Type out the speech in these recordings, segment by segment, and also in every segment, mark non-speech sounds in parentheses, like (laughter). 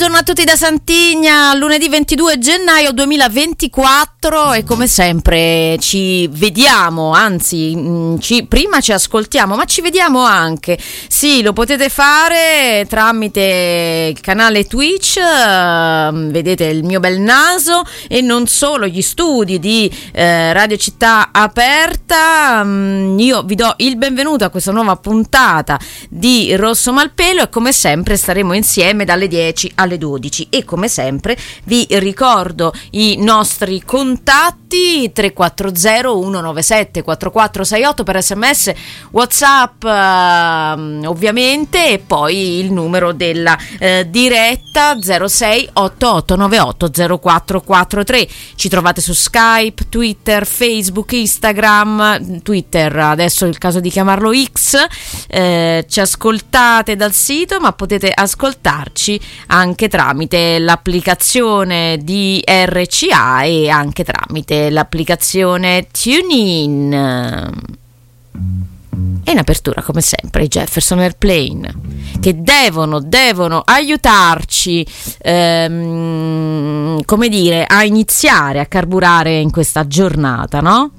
buongiorno, a tutti da Santigna, lunedì 22 gennaio 2024 e come sempre ci vediamo, anzi mh, ci- prima ci ascoltiamo, ma ci vediamo anche. Sì, lo potete fare tramite il canale Twitch, ehm, vedete il mio bel naso e non solo gli studi di eh, Radio Città Aperta. Mm, io vi do il benvenuto a questa nuova puntata di Rosso Malpelo e come sempre staremo insieme dalle 10 alle 12 e come sempre vi ricordo i nostri contatti 340 197 4468 per sms whatsapp ehm, ovviamente e poi il numero della eh, diretta 06 8898 0443 ci trovate su Skype, Twitter, Facebook, Instagram, Twitter adesso è il caso di chiamarlo X, eh, ci ascoltate dal sito ma potete ascoltarci anche tramite l'applicazione di RCA e anche tramite l'applicazione TuneIn. E in apertura, come sempre, i Jefferson Airplane che devono, devono aiutarci, ehm, come dire, a iniziare a carburare in questa giornata, no?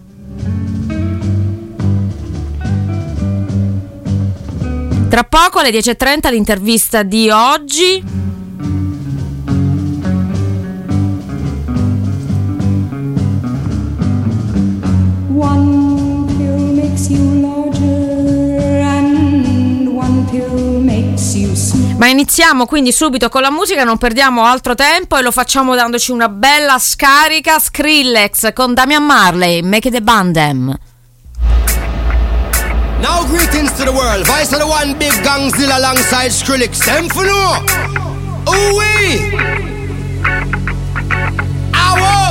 Tra poco alle 10.30 l'intervista di oggi. Ma iniziamo quindi subito con la musica, non perdiamo altro tempo e lo facciamo dandoci una bella scarica Skrillex con Damian Marley, Make it a Bandem. Now greetings to the world. Vice of the one big gangzilla alongside Skrillex. Them for no. Ooh wee. Ow.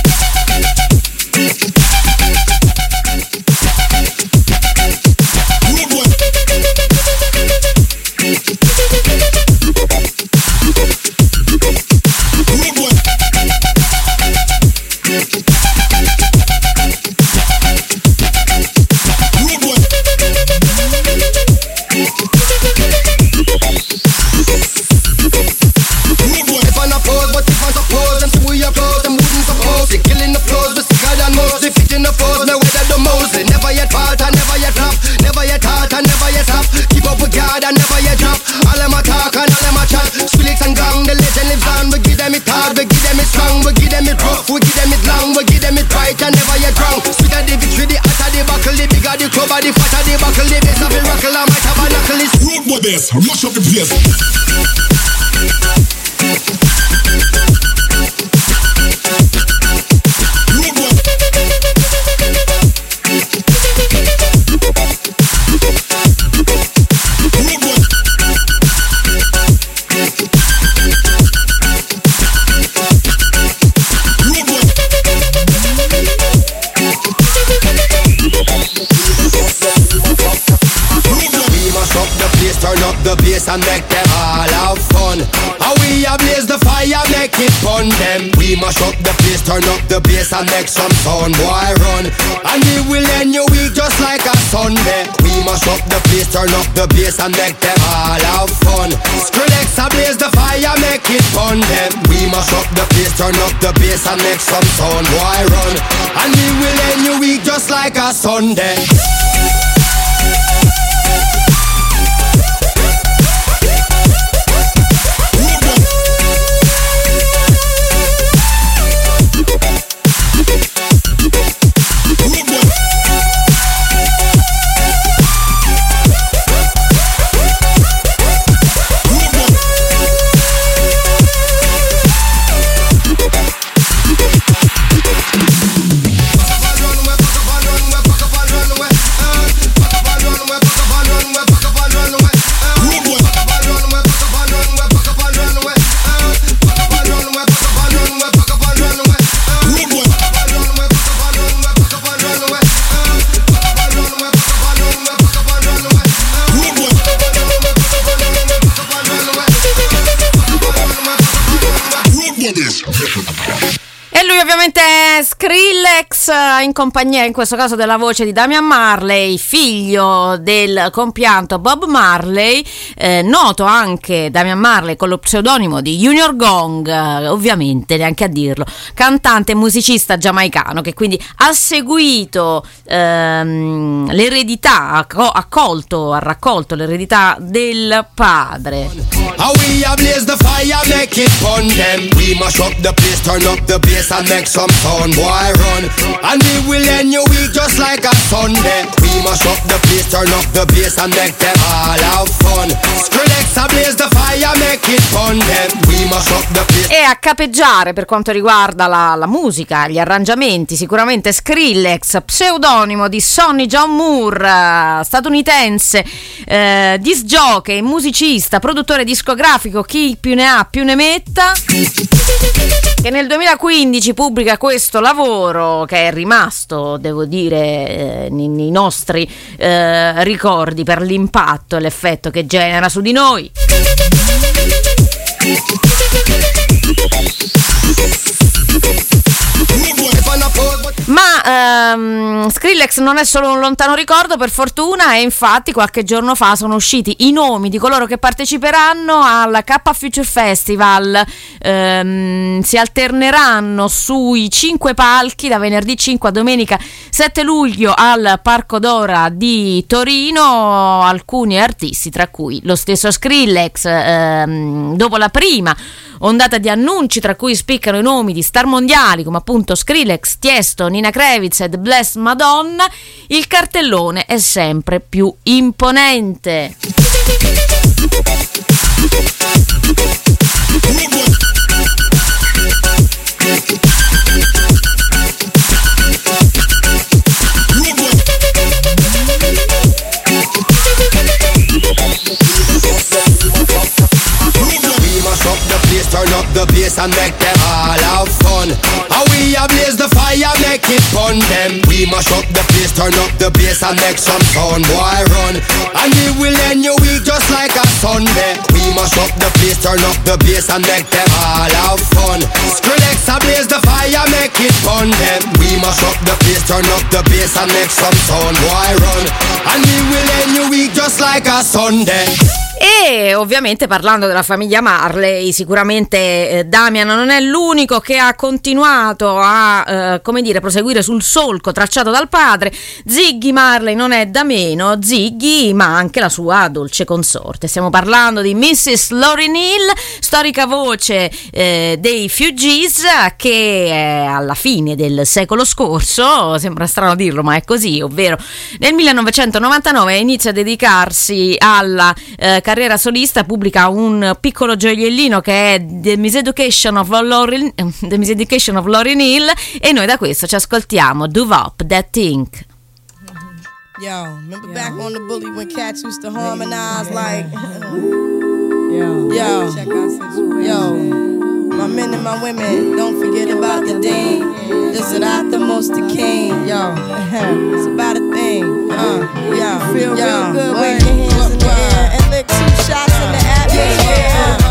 Thank you. All them a talk and all them a chat. Skrillex and gang, the legend lives on. We give them it hard, we give them it strong, we give them it rough, we give them it long, we give them it right and never yet wrong. Sweeter the victory, the hotter the buckle, the bigger the cover, the fatter the buckle, the bass of the rockle, I might have a knuckle. It's Road with this, mash up the place. And make them all have fun. How we a blaze the fire, make it fun them. We mash up the place, turn up the bass and make some sound, boy run. And we will end your week just like a Sunday. We mash up the place, turn up the bass and make them all have fun. Skrillex a blaze the fire, make it fun them. We mash up the place, turn up the bass and make some sound, boy run. And we will end your week just like a Sunday. Ovviamente Skrillex eh, in compagnia in questo caso della voce di Damian Marley, figlio del compianto Bob Marley, eh, noto anche Damian Marley con lo pseudonimo di Junior Gong, eh, ovviamente neanche a dirlo, cantante e musicista giamaicano che quindi ha seguito ehm, l'eredità, ha co- accolto, ha raccolto l'eredità del padre. How we some sound, boy run. And we will end your week just like a Sunday. We mash up the place, turn up the bass and make them all have fun. Skrillex a blaze the fire, make it fun them. We mash up the place. E a capeggiare per quanto riguarda la, la musica, gli arrangiamenti, sicuramente Skrillex, pseudonimo di Sonny John Moore, eh, statunitense, eh, disc jockey, musicista, produttore discografico, chi più ne ha più ne metta, che nel 2015 pubblica questo lavoro che è rimasto, devo dire, eh, nei, nei nostri eh, ricordi per l'impatto e l'effetto che genera su di noi. Ma ehm, Skrillex non è solo un lontano ricordo, per fortuna, e infatti qualche giorno fa sono usciti i nomi di coloro che parteciperanno al K Future Festival. Ehm, si alterneranno sui cinque palchi da venerdì 5 a domenica 7 luglio al Parco Dora di Torino. Alcuni artisti, tra cui lo stesso Skrillex, ehm, dopo la prima ondata di annunci, tra cui spiccano i nomi di star mondiali come appunto Skrillex, Tiesto, Nina Kravitz e The Blessed Madonna, il cartellone è sempre più imponente. The bass and make them all have fun. How we a blaze the fire, make it fun them. We mash up the place, turn up the bass and make some sound, boy run. And we will end your week just like a Sunday. We mash up the place, turn up the bass and make them all have fun. Skrillex a blaze the fire, make it fun them. We mash up the place, turn up the bass and make some sound, boy run. And we will end your week just like a Sunday. E ovviamente parlando della famiglia Marley, sicuramente eh, Damian non è l'unico che ha continuato a, eh, come dire, proseguire sul solco tracciato dal padre. Ziggy Marley non è da meno, Ziggy, ma anche la sua dolce consorte. Stiamo parlando di Mrs. Lauryn Hill, storica voce eh, dei Fugees, che eh, alla fine del secolo scorso, sembra strano dirlo, ma è così, ovvero nel 1999 inizia a dedicarsi alla eh, carriera solista, pubblica un piccolo gioiellino che è The Miseducation of of Lauryn Hill e noi da questo ci ascoltiamo. Do Up That Thing. Yo, remember back on the bully when cats used to harmonize like, (laughs) yo, yo, yo, my men and my women, don't forget about the dean. This is not the most the king, yo. (laughs) it's about a thing, uh, yo, feel real good, wave your hands in the air and lick two shots in the yeah,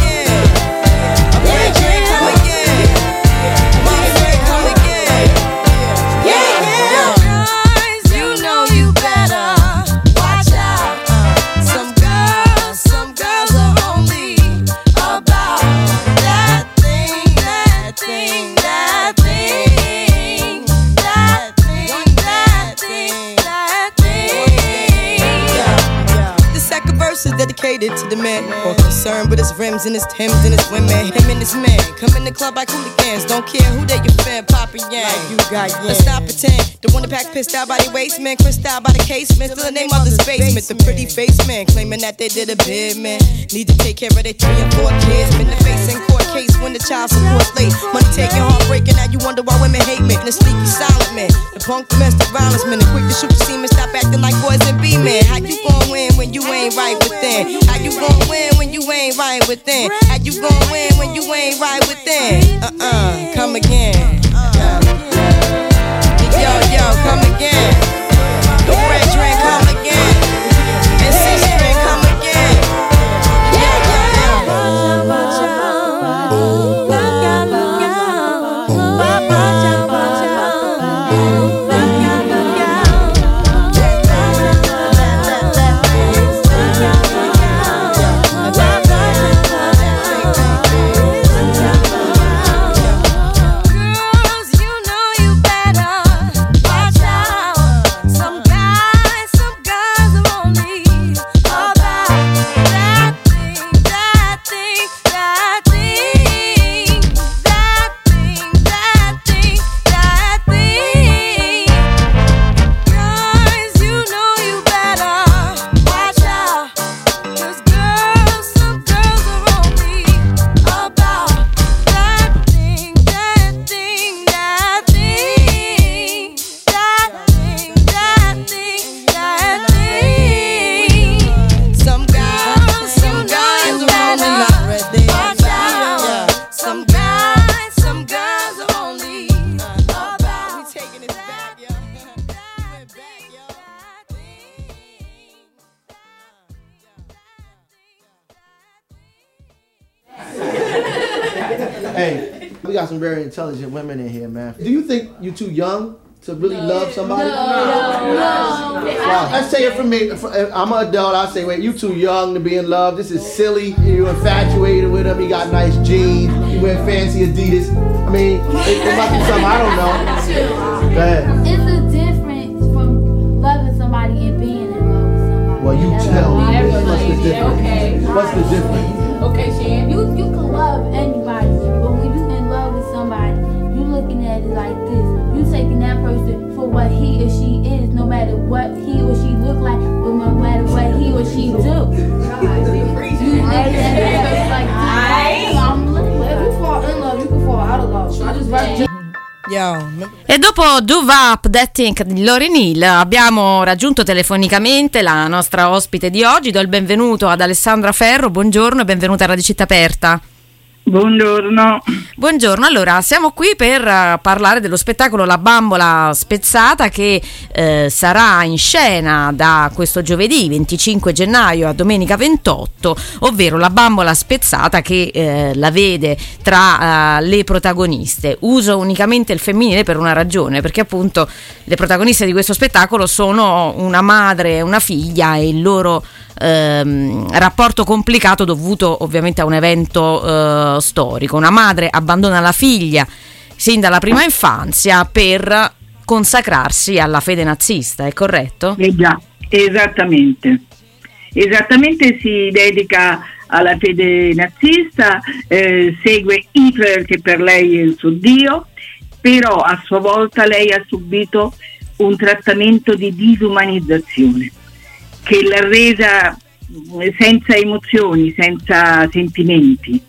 To the man more concerned with his rims and his Timbs and his women. Him and his man come in the club like hooligans. Don't care who they your fan, Papa Yang. you got Let's not pretend. The one that pack pissed out by the waistman, crissed out by the casement. Still the name of the basement. The pretty face man claiming that they did a bid, man. Need to take care of their three and four kids. Been the face in court case when the child support late. Money taking, heartbreaking. Now you wonder why women hate me. The sneaky silent man, the punk domestic violence man, the quick to shoot the semen. Stop acting like boys and be men. How you gon' win when you ain't right within? How you gon' win when you ain't right within? How you gon' win when you ain't right within? Uh uh, come again. Yo, yo, come again. The red drink, come again. Very intelligent women in here, man. Do you think you're too young to really love somebody? No, Let's say it from me. I'm an adult. I say, wait, you too young to be in love. This is silly. You infatuated with him. He got nice jeans. He wear fancy Adidas. I mean, it, it must be something I don't know. Go ahead. It's a difference from loving somebody and being in love with somebody. Well, you tell me. What's the difference? What's the difference? Okay, Shan. You you can love anybody, person for what he or she is, no matter what he or she look like, or no matter what he or she do. You like that, like this. I'm looking- If you fall in love, you can fall out of love. I just E dopo Do Up That Think di Lauryn Hill abbiamo raggiunto telefonicamente la nostra ospite di oggi. Do il benvenuto ad Alessandra Ferro, buongiorno e benvenuta a Radio Città Aperta. Buongiorno. Buongiorno, allora siamo qui per eh, parlare dello spettacolo La bambola spezzata che eh, sarà in scena da questo giovedì 25 gennaio a domenica 28, ovvero La bambola spezzata che eh, la vede tra eh, le protagoniste. Uso unicamente il femminile per una ragione, perché appunto le protagoniste di questo spettacolo sono una madre e una figlia e il loro ehm, rapporto complicato dovuto ovviamente a un evento eh, storico. Una madre abbandona la figlia sin dalla prima infanzia per consacrarsi alla fede nazista, è corretto? Eh già, esattamente. Esattamente si dedica alla fede nazista, eh, segue Hitler che per lei è il suo Dio, però a sua volta lei ha subito un trattamento di disumanizzazione che l'ha resa eh, senza emozioni, senza sentimenti,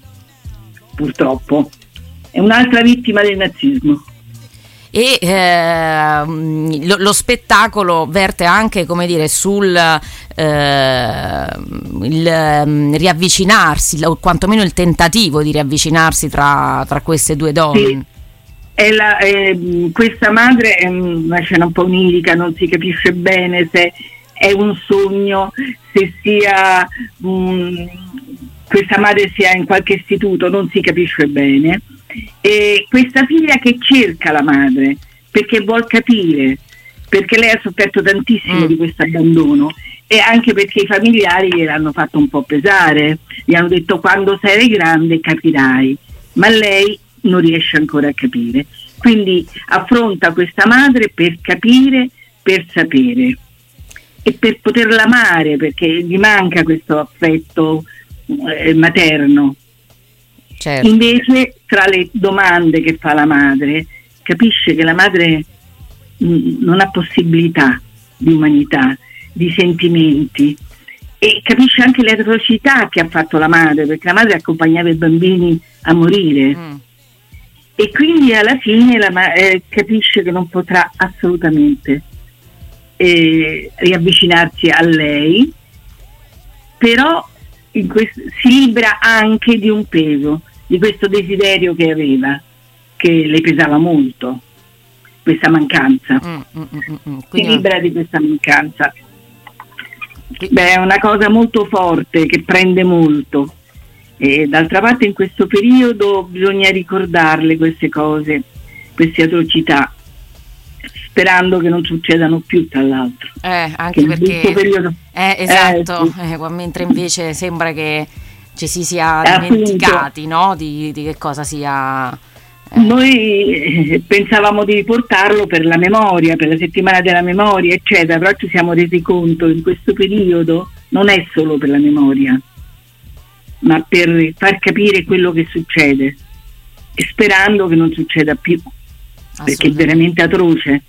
purtroppo. È un'altra vittima del nazismo. e ehm, lo, lo spettacolo verte anche come dire sul eh, il, ehm, riavvicinarsi o quantomeno il tentativo di riavvicinarsi tra, tra queste due donne Sì. È la- eh, questa madre è una scena un po' onirica, non si capisce bene se è un sogno, se sia mm, questa madre sia in qualche istituto, non si capisce bene. E questa figlia che cerca la madre perché vuol capire, perché lei ha sofferto tantissimo Mm. di questo abbandono e anche perché i familiari gliel'hanno fatto un po' pesare, gli hanno detto quando sarai grande capirai, ma lei non riesce ancora a capire. Quindi affronta questa madre per capire, per sapere e per poterla amare perché gli manca questo affetto eh, materno. certo Invece, tra le domande che fa la madre, capisce che la madre mh, non ha possibilità di umanità, di sentimenti e capisce anche le atrocità che ha fatto la madre, perché la madre accompagnava i bambini a morire Mm. e quindi alla fine la ma- eh, capisce che non potrà assolutamente eh, riavvicinarsi a lei, però in quest- si libera anche di un peso, di questo desiderio che aveva, che le pesava molto, questa mancanza. Mm, mm, mm, mm, mm. Si libera di questa mancanza. Beh, è una cosa molto forte che prende molto. E d'altra parte in questo periodo bisogna ricordarle queste cose, queste atrocità, sperando che non succedano più tra l'altro. eh, Che anche perché periodo Eh, esatto, Eh, sì. eh, qua- mentre invece sembra che ci si sia Eh, dimenticati no? di, di che cosa sia. eh, Noi pensavamo di portarlo per la memoria, per la settimana della memoria, eccetera, però ci siamo resi conto che in questo periodo non è solo per la memoria, ma per far capire quello che succede e sperando che non succeda più, perché è veramente atroce.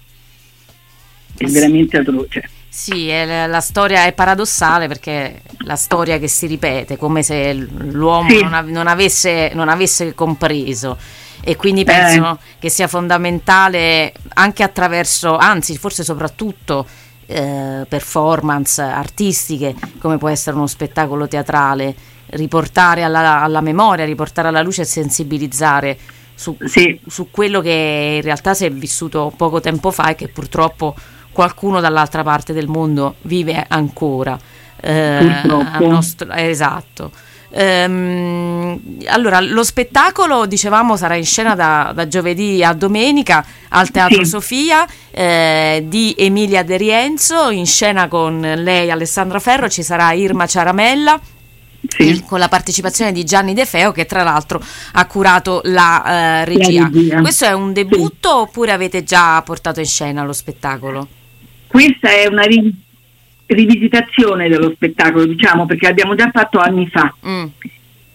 È veramente atroce. Sì, la, la storia è paradossale perché è la storia che si ripete, come se l'uomo Sì. non, av- non avesse, non avesse compreso. E quindi Eh. penso che sia fondamentale anche attraverso, anzi forse soprattutto eh, performance artistiche, come può essere uno spettacolo teatrale, riportare alla, alla memoria, riportare alla luce e sensibilizzare su, Sì. su quello che in realtà si è vissuto poco tempo fa e che purtroppo qualcuno dall'altra parte del mondo vive ancora. Eh, nostro- eh, esatto. Ehm, allora, lo spettacolo, dicevamo, sarà in scena da, da giovedì a domenica al Teatro Sì. Sofia eh, di Emilia De Rienzo, in scena con lei Alessandra Ferro, ci sarà Irma Ciaramella Sì. il- con la partecipazione di Gianni De Feo che tra l'altro ha curato la eh, regia. regia. Questo è un debutto oppure avete già portato in scena lo spettacolo? Questa è una ri- rivisitazione dello spettacolo, diciamo, perché l'abbiamo già fatto anni fa. Mm,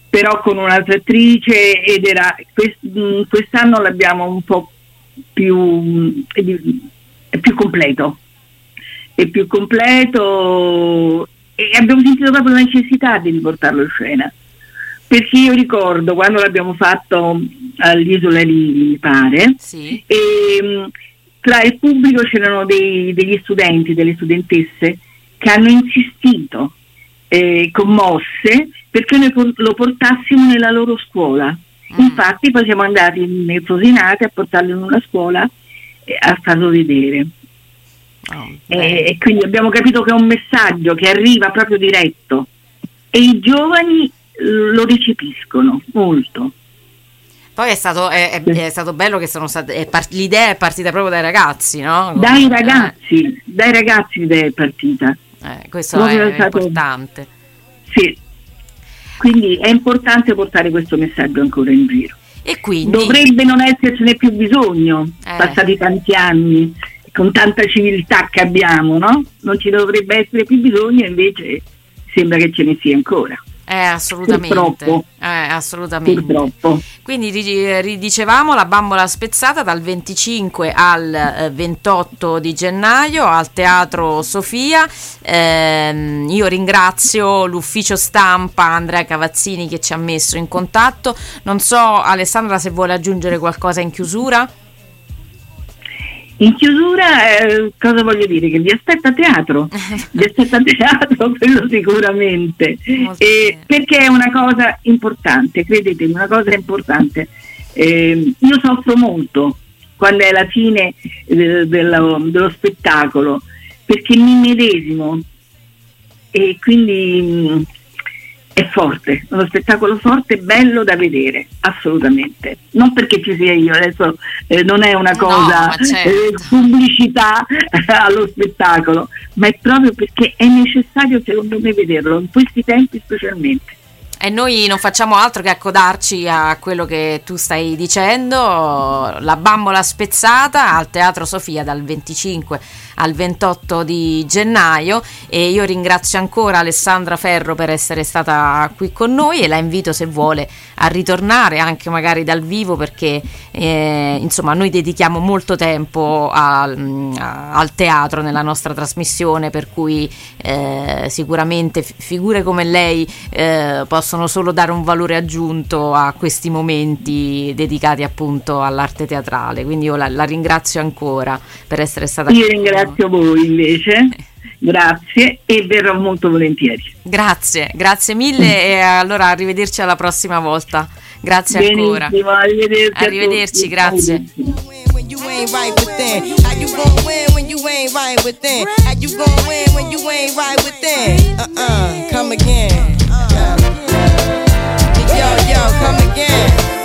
però con un'altra attrice ed era quest- mh, quest'anno l'abbiamo un po' più è di- più completo è più completo e abbiamo sentito proprio la necessità di riportarlo in scena perché io ricordo quando l'abbiamo fatto all'Isola Livi mi pare sì. e mh, tra il pubblico c'erano dei- degli studenti, delle studentesse che hanno insistito, eh, commosse, perché noi lo portassimo nella loro scuola. Infatti poi siamo andati nel Frosinate a portarlo in una scuola e a farlo vedere. Oh, E, bene. e quindi abbiamo capito che è un messaggio che arriva proprio diretto e i giovani eh, lo recepiscono molto. Poi è stato, è, è- è stato bello che sono state, è par- l'idea è partita proprio dai ragazzi, no? Dai Eh, ragazzi, dai ragazzi l'idea è partita. eh, questo Proprio è è stato- importante. Sì. Quindi è importante portare questo messaggio ancora in giro. E quindi Dovrebbe non essercene più bisogno, Eh. passati tanti anni, con tanta civiltà che abbiamo, no? Non ci dovrebbe essere più bisogno, invece sembra che ce ne sia ancora. Eh, assolutamente. Purtroppo. Eh, assolutamente. Purtroppo. Quindi ri- ridicevamo la bambola spezzata dal 25 al eh, 28 di gennaio al Teatro Sofia. Ehm, io ringrazio l'ufficio stampa Andrea Cavazzini che ci ha messo in contatto. Non so Alessandra se vuole aggiungere qualcosa in chiusura. In chiusura, eh, cosa voglio dire? Che vi aspetta teatro, (laughs) vi aspetta teatro, (laughs) quello sicuramente, Eh, perché è una cosa importante, credetemi, una cosa importante. Eh, io soffro molto quando è la fine eh, dello, dello spettacolo, perché mi medesimo e quindi mh, è forte, uno spettacolo forte, bello da vedere, assolutamente. Non perché ci sia io, adesso eh, non è una No, cosa ma certo. eh, pubblicità (laughs) allo spettacolo, ma è proprio perché è necessario secondo me vederlo, in questi tempi specialmente. E noi non facciamo altro che accodarci a quello che tu stai dicendo, la bambola spezzata al Teatro Sofia dal 25 al 28 di gennaio e io ringrazio ancora Alessandra Ferro per essere stata qui con noi e la invito se vuole a ritornare anche magari dal vivo perché eh, insomma noi dedichiamo molto tempo al, a- al teatro nella nostra trasmissione per cui eh, sicuramente fi- figure come lei eh, possono solo dare un valore aggiunto a questi momenti dedicati appunto all'arte teatrale. Quindi io la, la ringrazio ancora per essere stata Io qui noi. ringrazio voi invece, (laughs) grazie e verrò molto volentieri. grazie grazie mille e allora arrivederci alla prossima volta grazie ancora Benissimo, arrivederci. a Arrivederci, tutti. grazie. win when you ain't right within? How you gon' win when you ain't right within? How you gon' win when you ain't right within? Uh-uh, come again. Yo, yo, come again.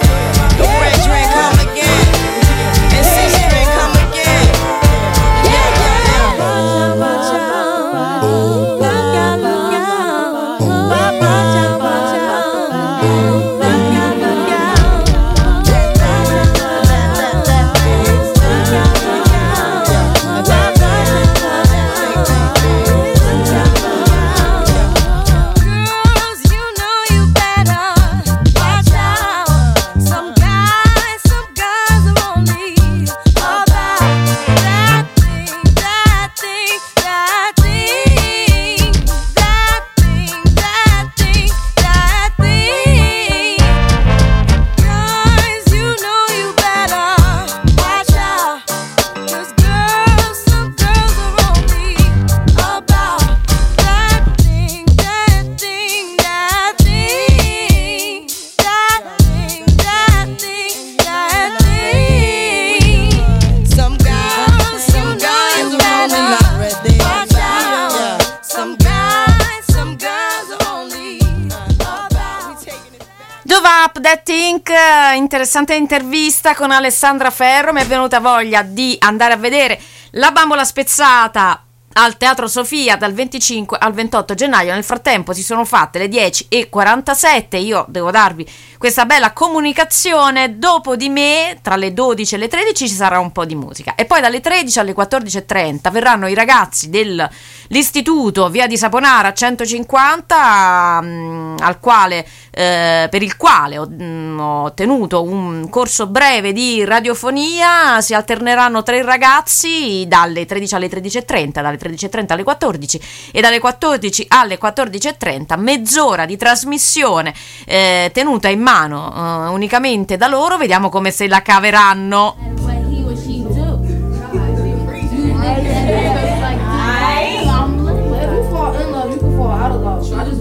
Interessante intervista con Alessandra Ferro. Mi è venuta voglia di andare a vedere La bambola spezzata al Teatro Sofia dal 25 al 28 gennaio. Nel frattempo si sono fatte le 10 e 47. Io devo darvi questa bella comunicazione. Dopo di me, tra le 12 e le 13, ci sarà un po' di musica. E poi dalle 13 alle 14.30 verranno i ragazzi dell'istituto Via di Saponara 150, mm, al quale, eh, per il quale ho, mm, ho tenuto un corso breve di radiofonia. Si alterneranno tre ragazzi dalle 13 alle 13.30, dalle 13.30 alle 14 e dalle 14 alle 14.30, mezz'ora di trasmissione eh, tenuta in mano eh, unicamente da loro. Vediamo come se la caveranno.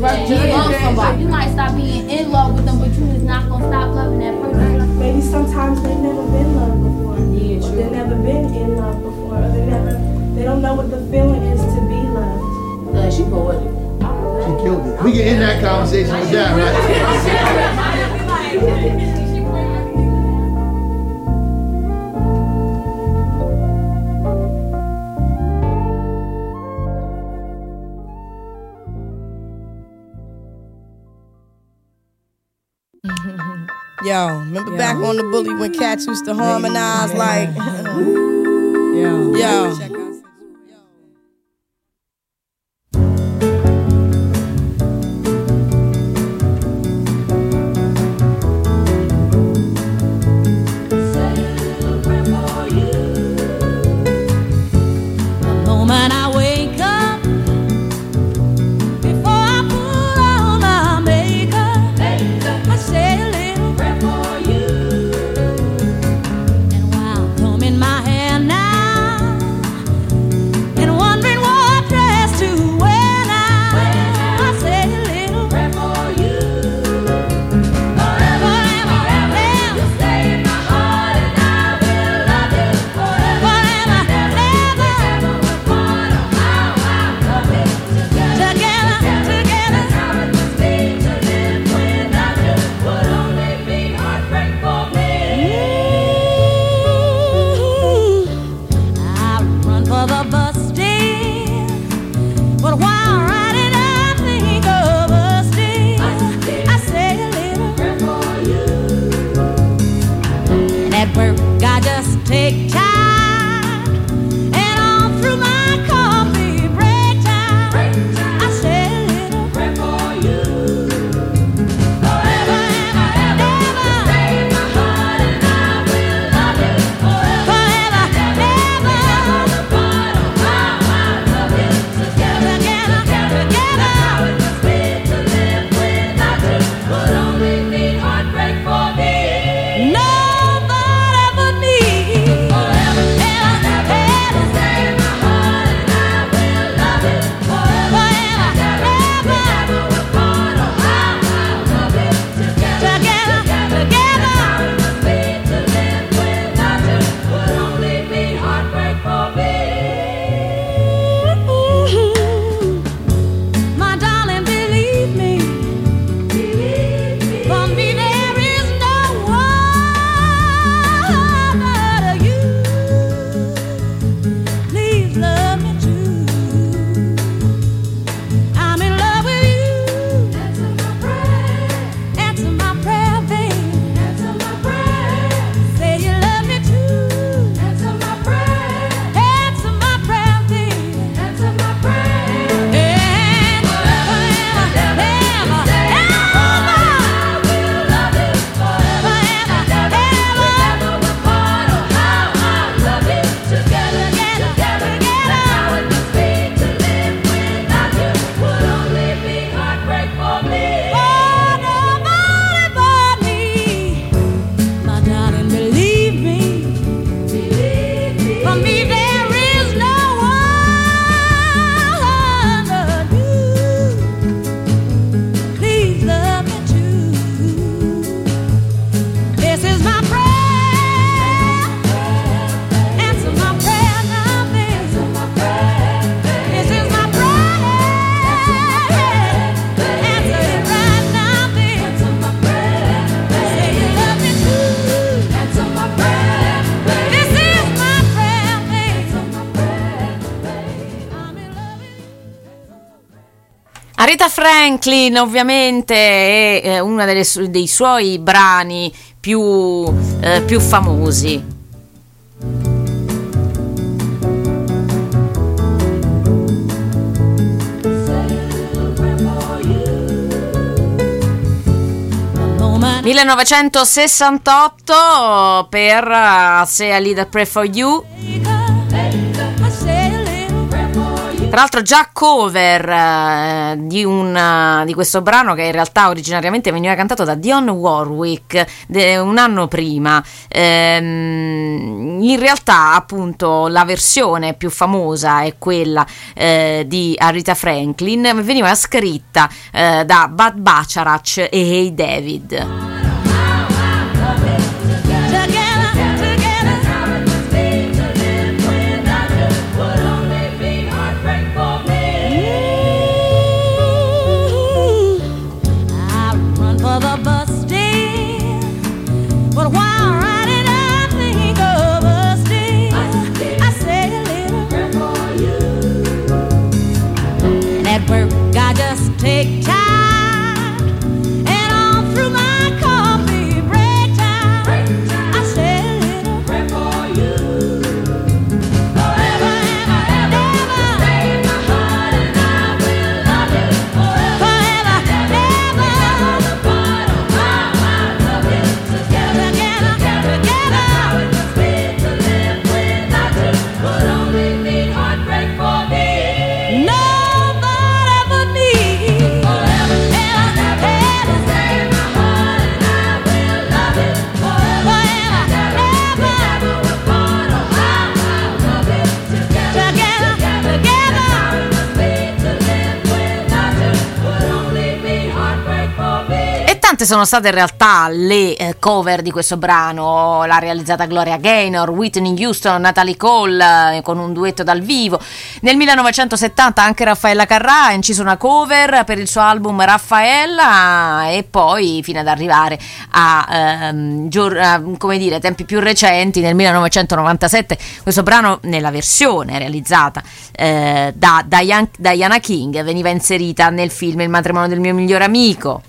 you love. You might stop being in love with them, but you is not gonna stop loving that person. Maybe sometimes they've never been loved before. Yeah, true. They've never been in love before, or they never they don't know what the feeling is to be loved. Yeah, she poetic. She killed it. We can end that conversation with that, right? (laughs) (laughs) Yo, remember Yo. back on the bully when cats used to harmonize yeah. like. (laughs) Yo. Yo. Aretha Franklin, ovviamente, è eh, uno su- dei suoi brani più, eh, più famosi. ...1968 per uh, Say I Lead a for You Tra l'altro già cover eh, di, una, eh, di, questo brano che in realtà originariamente veniva cantato da Dion Warwick de, un anno prima. Ehm, in realtà appunto la versione più famosa è quella eh, di Arita Franklin, veniva scritta eh, da Bud Bacharach e Hey David. E tante sono state in realtà le eh, cover di questo brano, l'ha realizzata Gloria Gaynor, Whitney Houston, Natalie Cole eh, con un duetto dal vivo. Nel 1970 anche Raffaella Carrà ha inciso una cover per il suo album Raffaella e poi fino ad arrivare a, ehm, gior- a, dire, tempi più recenti, nel 1997 questo brano nella versione realizzata eh, da Diana King veniva inserita nel film Il matrimonio del mio migliore amico.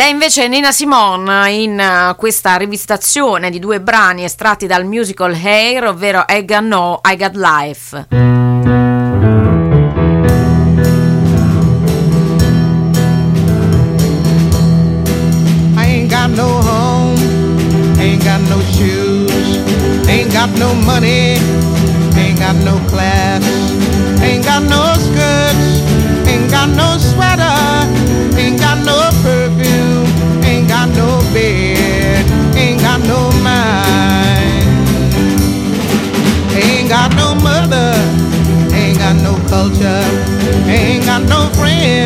Lei invece è Nina Simone in uh, questa rivistazione di due brani estratti dal musical Hair, ovvero I Got No, I Got Life. Got no money, ain't got no class, culture, ain't got no friends,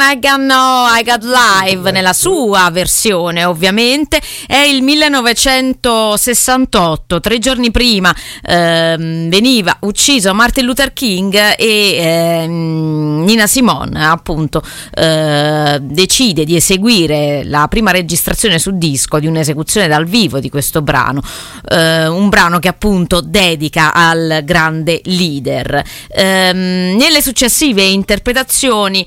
I Got No, I Got Live, nella sua versione ovviamente, è il 1968, tre giorni prima ehm, veniva ucciso Martin Luther King e ehm, Nina Simone appunto eh, decide di eseguire la prima registrazione su disco di un'esecuzione dal vivo di questo brano, eh, un brano che appunto dedica al grande leader. Ehm, nelle successive interpretazioni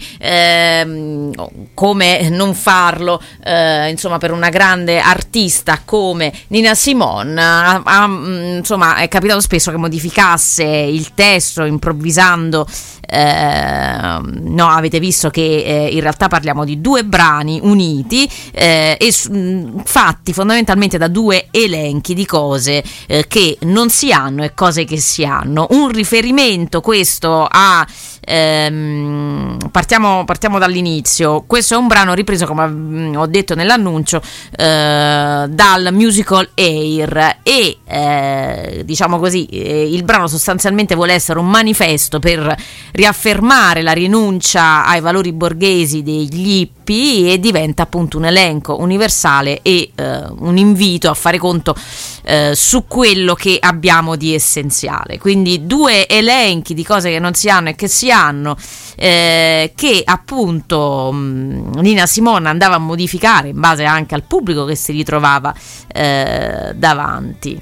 ehm, come non farlo eh, insomma per una grande artista come Nina Simone ha- ha, mm, insomma è capitato spesso che modificasse il testo improvvisando eh, no avete visto che eh, in realtà parliamo di due brani uniti eh, e mh, fatti fondamentalmente da due elenchi di cose eh, che non si hanno e cose che si hanno. Un riferimento questo a Ehm, partiamo, partiamo dall'inizio. Questo è un brano ripreso, come mm, ho detto nell'annuncio, eh, dal musical Air e eh, diciamo così, eh, il brano sostanzialmente vuole essere un manifesto per riaffermare la rinuncia ai valori borghesi degli hippie e diventa appunto un elenco universale e eh, un invito a fare conto eh, su quello che abbiamo di essenziale. Quindi due elenchi di cose che non si hanno e che si hanno, eh, che appunto mh, Nina Simone andava a modificare in base anche al pubblico che si ritrovava eh, davanti.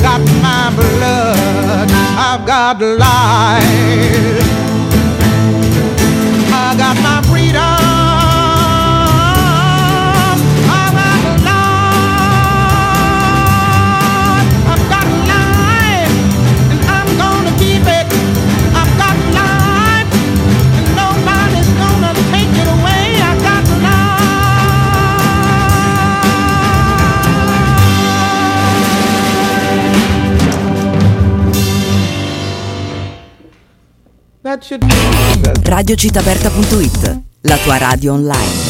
Got my blood. I've got life. Radiocittaperta.it, la tua radio online.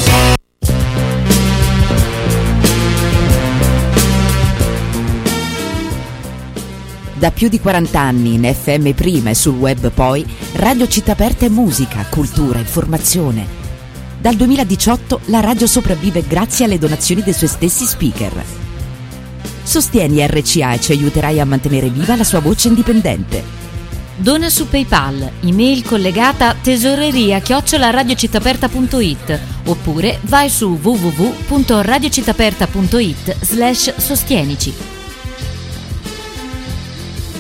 Da più di 40 anni in FM prima e sul web poi, Radio Città Aperta è musica, cultura, informazione. Dal 2018 la radio sopravvive grazie alle donazioni dei suoi stessi speaker. Sostieni RCA e ci aiuterai a mantenere viva la sua voce indipendente. Dona su PayPal, email collegata tesoreria chiocciolaradiocittaperta.it oppure vai su www.radiocittaperta.it slash sostienici.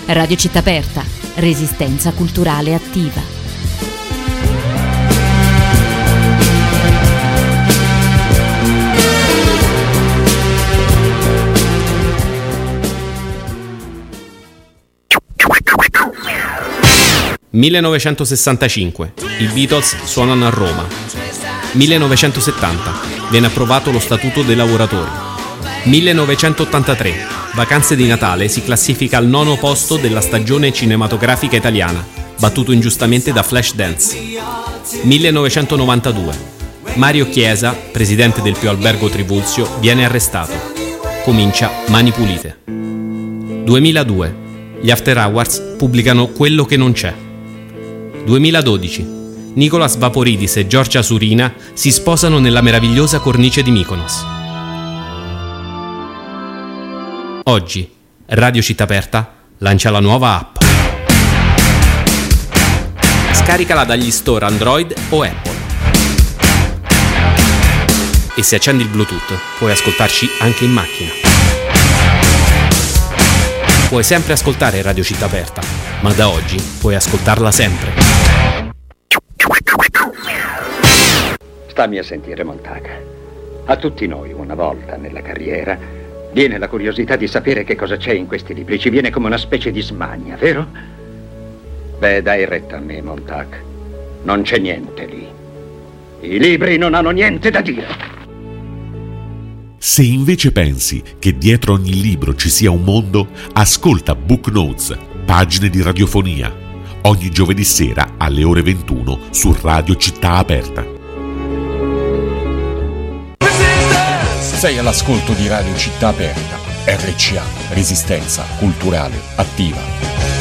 Radio Città Aperta, resistenza culturale attiva. «1965. I Beatles suonano a Roma. 1970. Viene approvato lo Statuto dei lavoratori. 1983. Vacanze di Natale si classifica al nono posto della stagione cinematografica italiana, battuto ingiustamente da Flashdance. 1992. Mario Chiesa, presidente del Pio Albergo Trivulzio, viene arrestato. Comincia Mani Pulite. 2002. Gli After Hours pubblicano Quello che non c'è. 2012. Nicolas Vaporidis e Giorgia Surina si sposano nella meravigliosa cornice di Mykonos. Oggi, Radio Città Aperta lancia la nuova app. Scaricala dagli store Android o Apple. E se accendi il Bluetooth puoi ascoltarci anche in macchina. Puoi sempre ascoltare Radio Città Aperta, ma da oggi puoi ascoltarla sempre. Stammi a sentire, Montaga. A tutti noi, una volta nella carriera, viene la curiosità di sapere che cosa c'è in questi libri. Ci viene come una specie di smania, vero? Beh, dai retta a me, Montag. Non c'è niente lì. I libri non hanno niente da dire. Se invece pensi che dietro ogni libro ci sia un mondo, ascolta Book Notes, pagine di radiofonia, ogni giovedì sera alle ore 21 su Radio Città Aperta. Sei all'ascolto di Radio Città Aperta, RCA, Resistenza Culturale Attiva.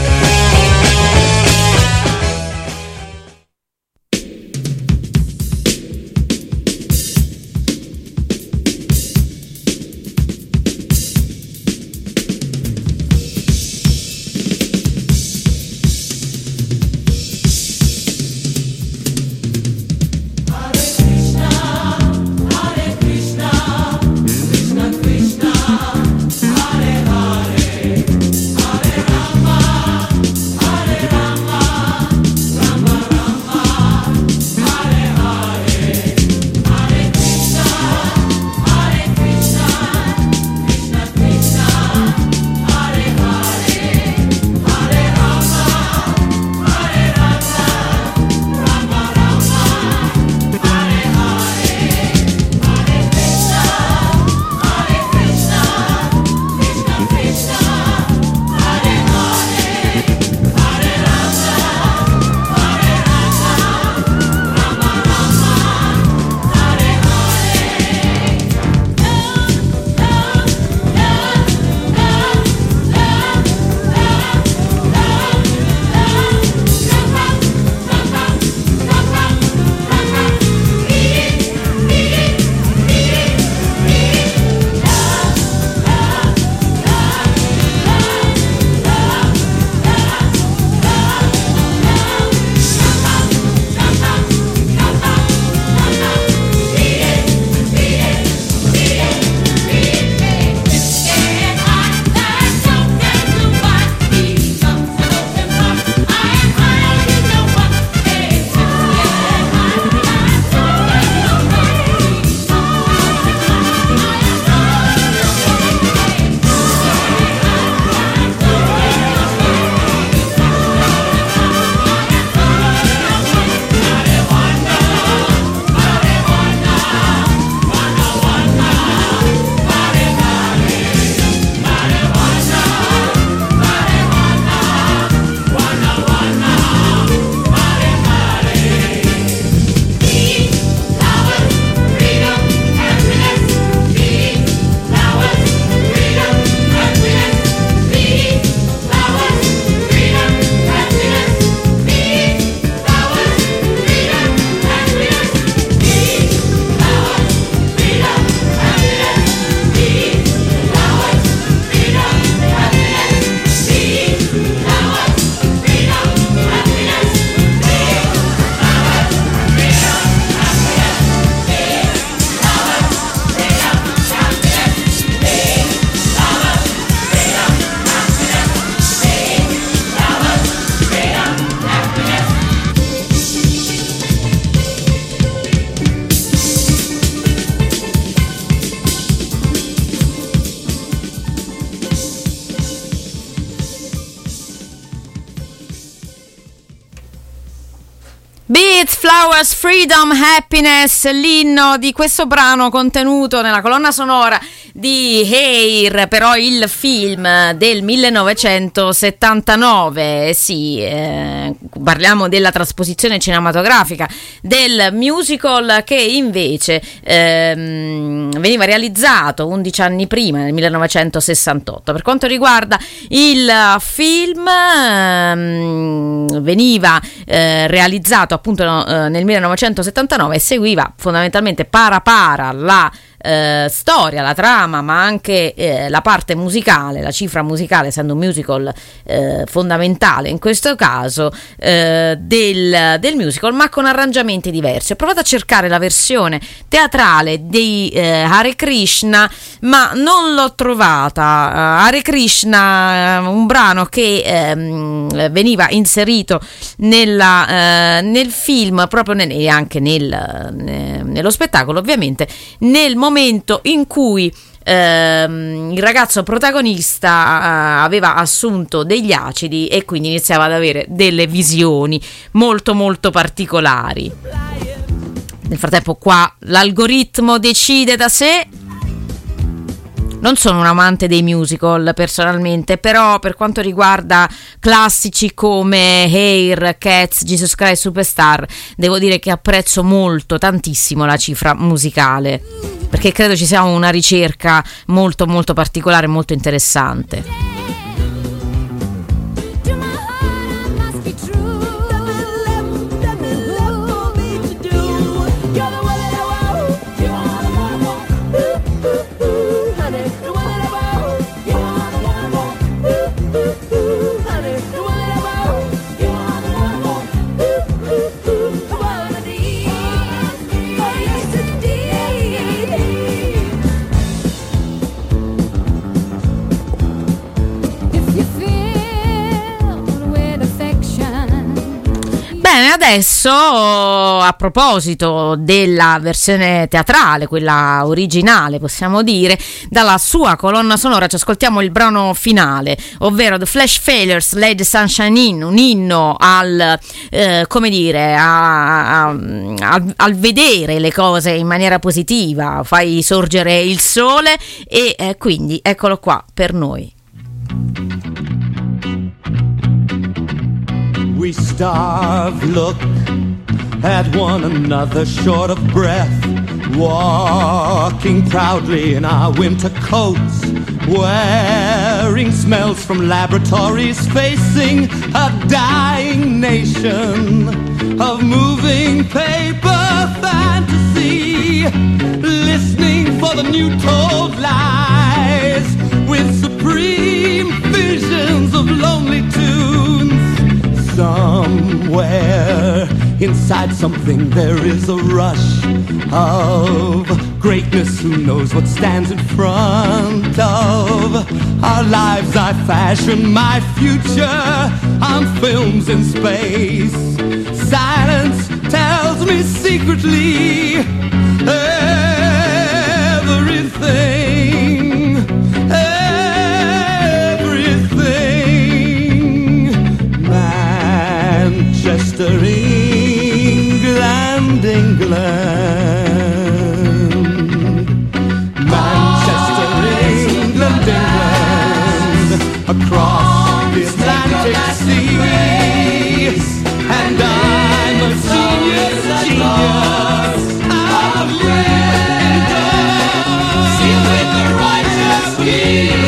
Freedom, Happiness, l'inno di questo brano contenuto nella colonna sonora di Hair, però il film del 1979, sì, eh, parliamo della trasposizione cinematografica del musical che invece ehm, veniva realizzato 11 anni prima, nel 1968. Per quanto riguarda il film, ehm, veniva eh, realizzato appunto eh, nel 1979 e seguiva fondamentalmente para para la eh, storia, la trama, ma anche eh, la parte musicale, la cifra musicale, essendo un musical eh, fondamentale in questo caso eh, del, del musical, ma con arrangiamenti diversi. Ho provato a cercare la versione teatrale di eh, Hare Krishna, ma non l'ho trovata. Uh, Hare Krishna, un brano che ehm, veniva inserito nella, nel film, proprio nel, e anche nel, nello spettacolo, ovviamente, nel momento momento in cui ehm, il ragazzo protagonista eh, aveva assunto degli acidi e quindi iniziava ad avere delle visioni molto molto particolari. Nel frattempo qua l'algoritmo decide da sé non sono un amante dei musical personalmente, però per quanto riguarda classici come Hair, Cats, Jesus Christ Superstar, devo dire che apprezzo molto, tantissimo la cifra musicale, perché credo ci sia una ricerca molto molto particolare, molto interessante. Adesso a proposito della versione teatrale, quella originale possiamo dire, dalla sua colonna sonora ci ascoltiamo il brano finale, ovvero The Flash Failures, Lady Sunshine In, un inno al, eh, come dire, a, a, al, al vedere le cose in maniera positiva, fai sorgere il sole e eh, quindi eccolo qua per noi. We starve, look at one another short of breath, walking proudly in our winter coats, wearing smells from laboratories, facing a dying nation of moving paper fantasy, listening for the new told lies. With supreme visions of lonely tunes. Somewhere inside something there is a rush of greatness. Who knows what stands in front of our lives? I fashion my future on films in space. Silence tells me secretly everything. Yeah.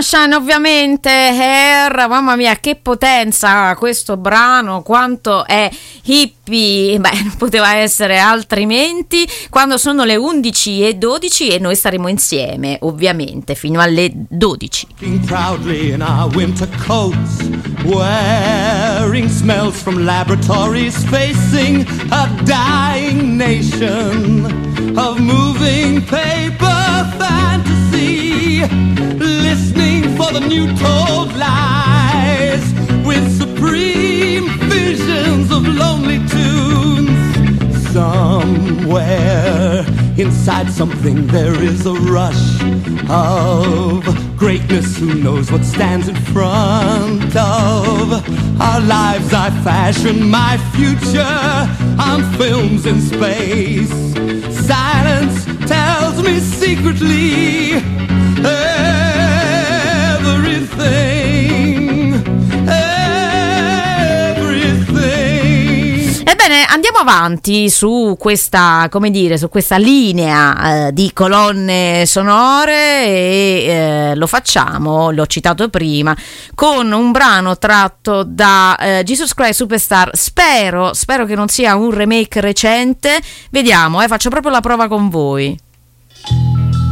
Sunshine ovviamente Hair, mamma mia che potenza questo brano, quanto è hippie, beh non poteva essere altrimenti, quando sono le 11 e 12 e noi staremo insieme ovviamente fino alle 12. Walking proudly in our winter coats, wearing smells from laboratories, facing a dying nation of moving paper fantasy, the new told lies with supreme visions of lonely tunes. Somewhere inside something there is a rush of greatness. Who knows what stands in front of our lives? I fashion my future on films in space. Silence tells me secretly everything. Ebbene, andiamo avanti su questa, dire, su questa linea eh, di colonne sonore e eh, lo facciamo, l'ho citato prima, con un brano tratto da eh, Jesus Christ Superstar. Spero, spero che non sia un remake recente. Vediamo, eh, faccio proprio la prova con voi.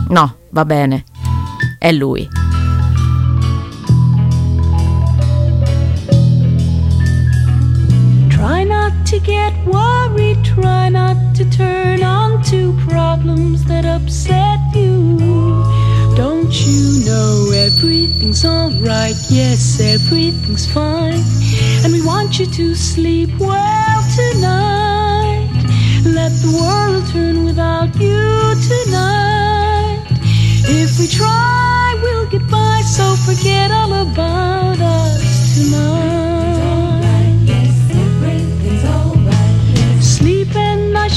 No, va bene. È lui. To get worried, try not to turn on to problems that upset you. Don't you know everything's alright? Yes, everything's fine. And we want you to sleep well tonight. Let the world turn without you tonight. If we try, we'll get by, so forget all about us tonight.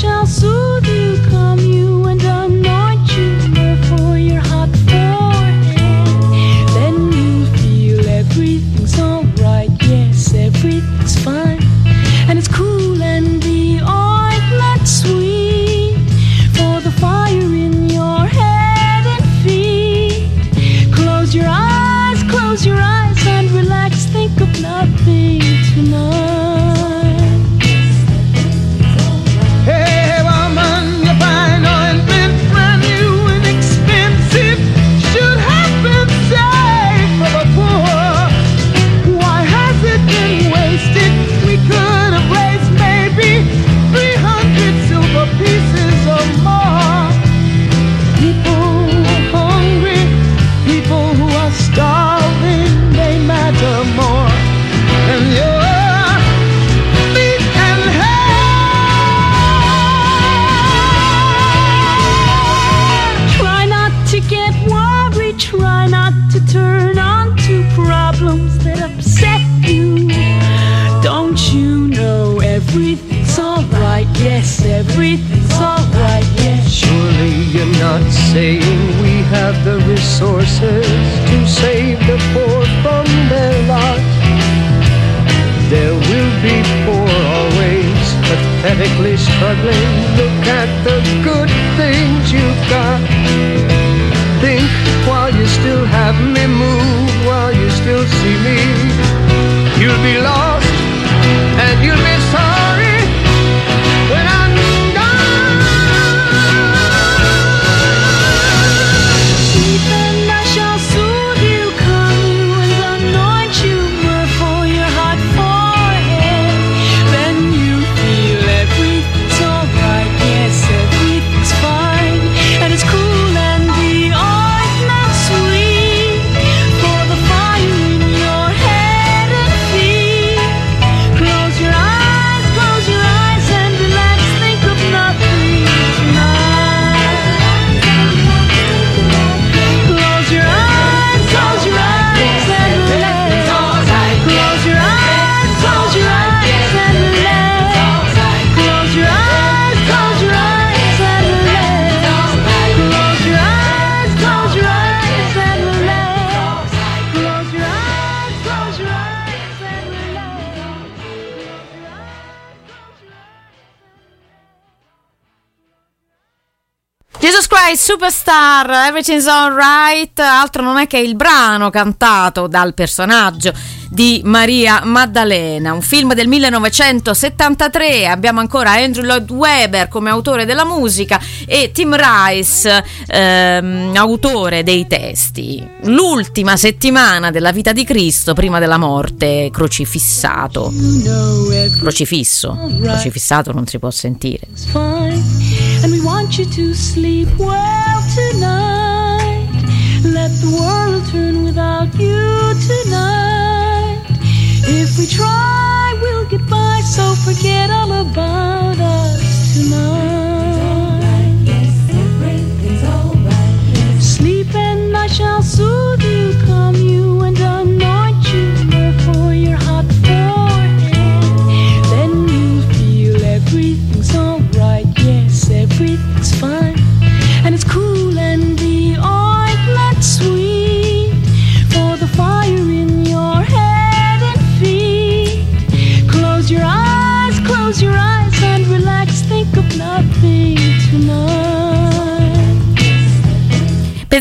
And I Superstar, Everything's Alright, altro non è che il brano cantato dal personaggio di Maria Maddalena, un film del 1973, abbiamo ancora Andrew Lloyd Webber come autore della musica e Tim Rice, ehm, autore dei testi. L'ultima settimana della vita di Cristo prima della morte, crocifissato. Crocifisso, crocifissato non si può sentire. Want you to sleep well tonight. Let the world turn without you tonight. If we try, we'll get by, so forget all about us tonight. Sleep and I shall soothe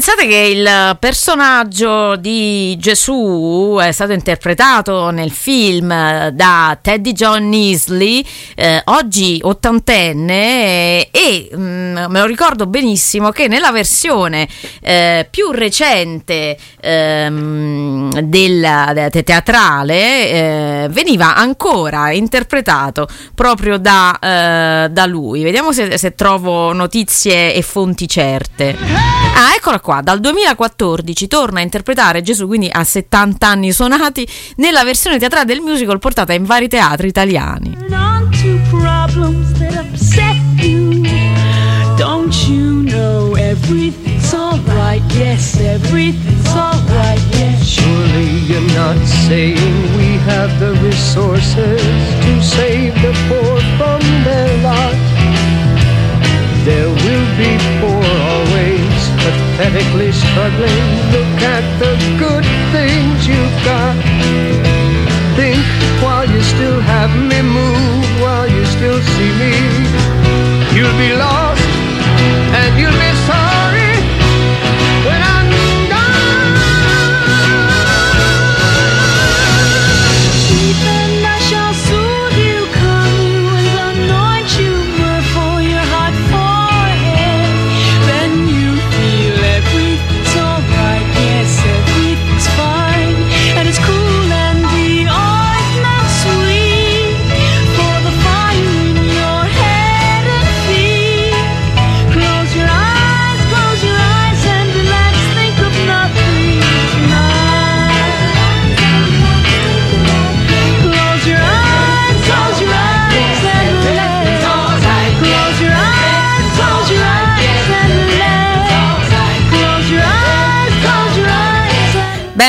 Pensate che il personaggio di Gesù è stato interpretato nel film da Teddy John Easley, eh, oggi ottantenne, eh, e mm, me lo ricordo benissimo che nella versione eh, più recente ehm, della, della te- teatrale eh, veniva ancora interpretato proprio da, eh, da lui. Vediamo se, se trovo notizie e fonti certe. Ah, eccola qua, dal 2014 torna a interpretare Gesù, quindi a 70 anni suonati, nella versione teatrale del musical portata in vari teatri italiani. There will be poor always, pathetically struggling. Look at the good things you've got. Think while you still have me, move while you still see me. You'll be lost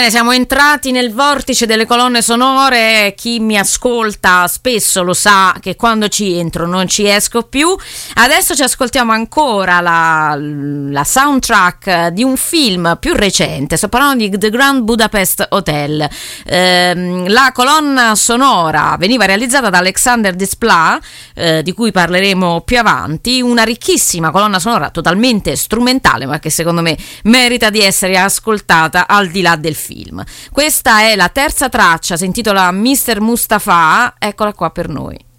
Bene, siamo entrati nel vortice delle colonne sonore. Chi mi ascolta spesso lo sa che quando ci entro non ci esco più. Adesso ci ascoltiamo ancora la, la soundtrack di un film più recente. Sto parlando di The Grand Budapest Hotel. Ehm, la colonna sonora veniva realizzata da Alexander Desplat, eh, di cui parleremo più avanti. Una ricchissima colonna sonora totalmente strumentale, ma che secondo me merita di essere ascoltata al di là del film. Questa è la terza traccia, si intitola Mr. Mustafa, eccola qua per noi.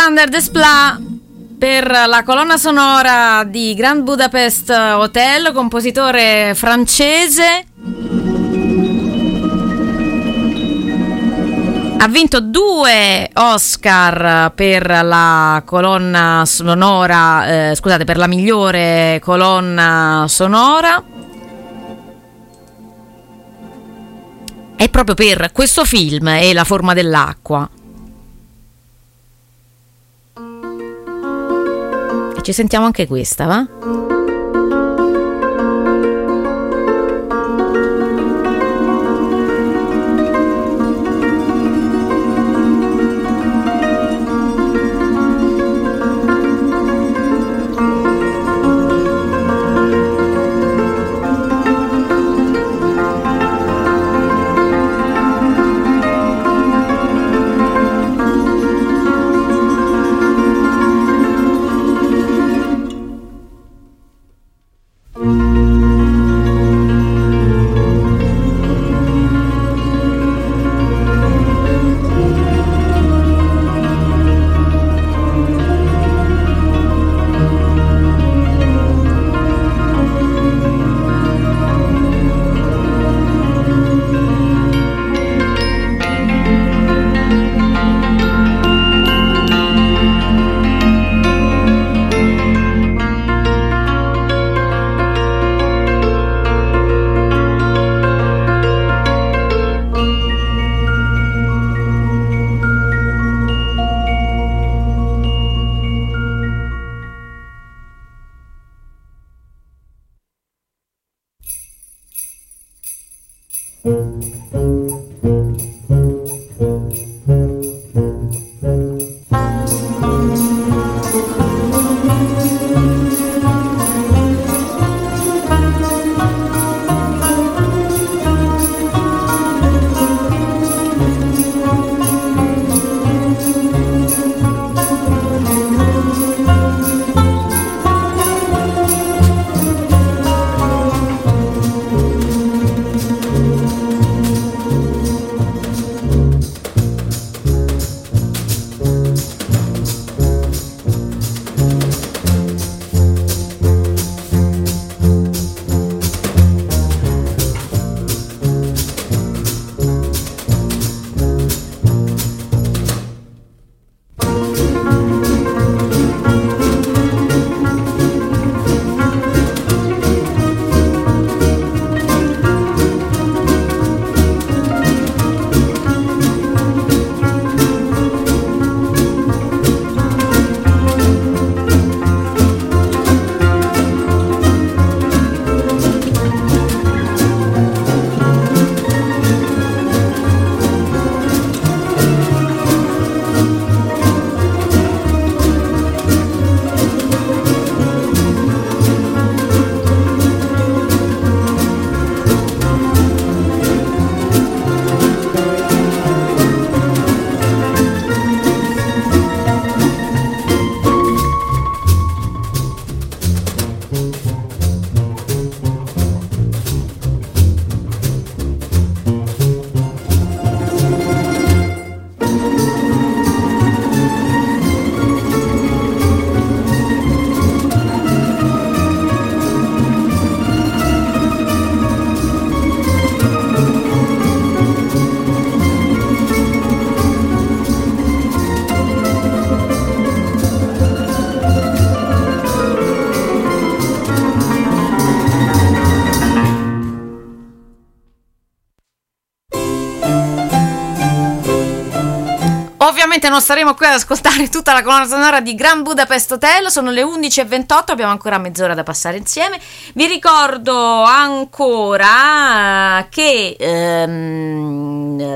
Alexander Desplat per la colonna sonora di Grand Budapest Hotel, compositore francese. Ha vinto due Oscar per la colonna sonora, eh, scusate, per la migliore colonna sonora. È proprio per questo film e La forma dell'acqua. Ci sentiamo anche questa, va? Ovviamente non staremo qui ad ascoltare tutta la colonna sonora di Grand Budapest Hotel, sono le 11.28, abbiamo ancora mezz'ora da passare insieme. Vi ricordo ancora che ehm,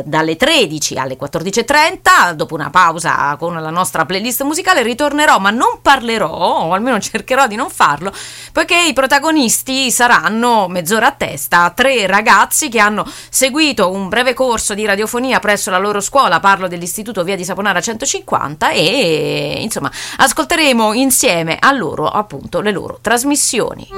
dalle 13 alle 14.30, dopo una pausa con la nostra playlist musicale, ritornerò, ma non parlerò, o almeno cercherò di non farlo, poiché i protagonisti saranno mezz'ora a testa, tre ragazzi che hanno seguito un breve corso di radiofonia presso la loro scuola, parlo dell'istituto Via di Saponara 150 e insomma ascolteremo insieme a loro appunto le loro trasmissioni.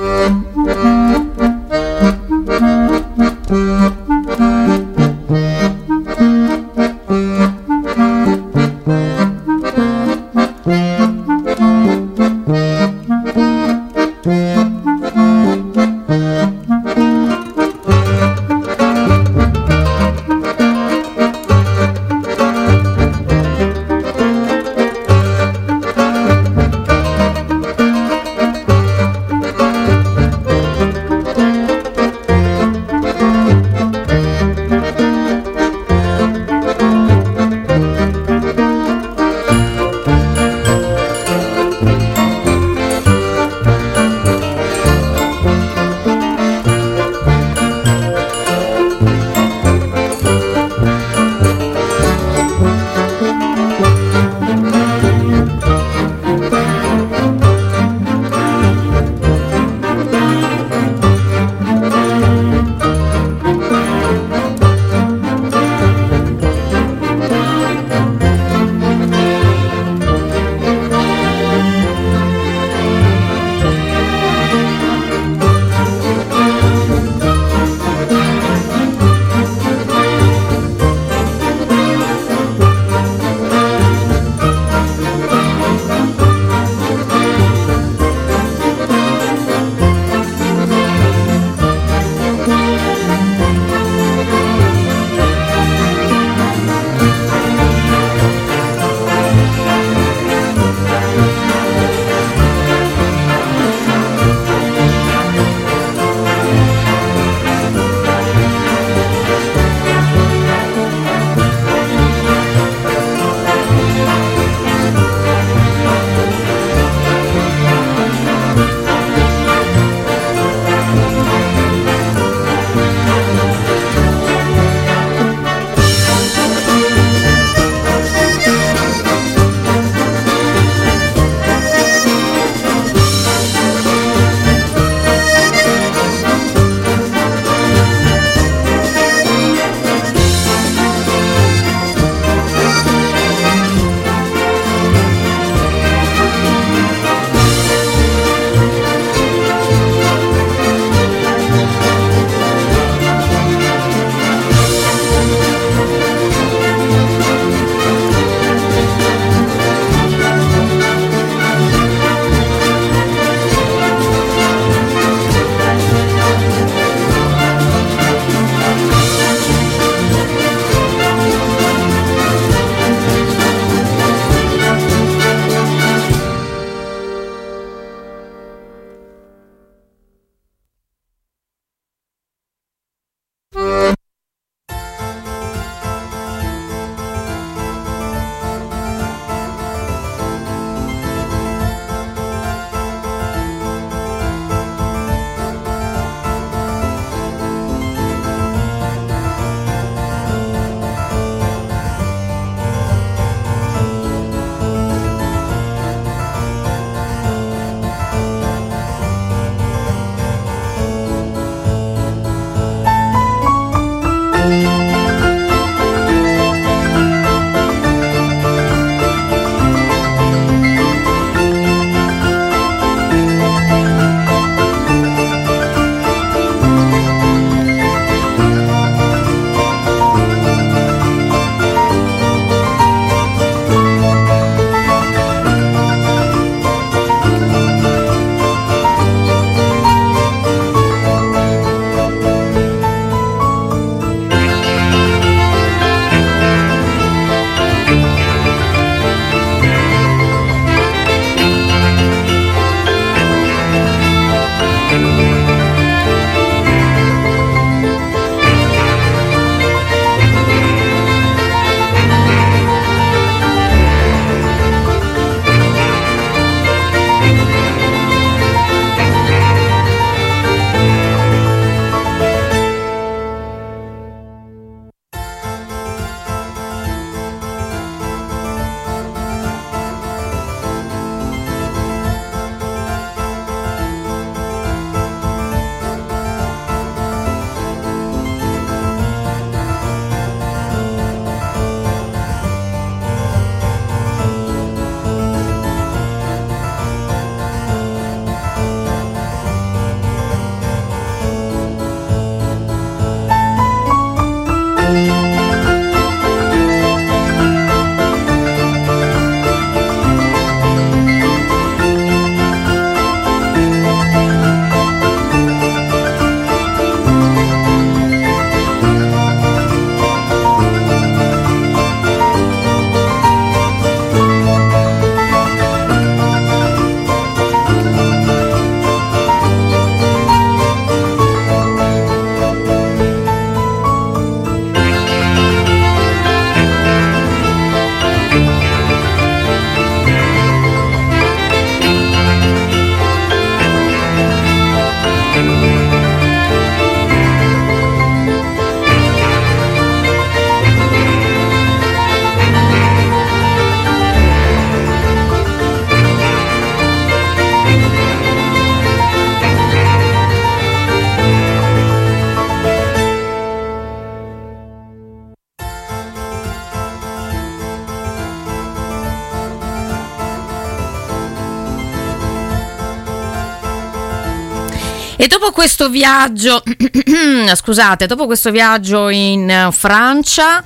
Dopo questo viaggio, (clears throat) scusate, dopo questo viaggio in eh, Francia,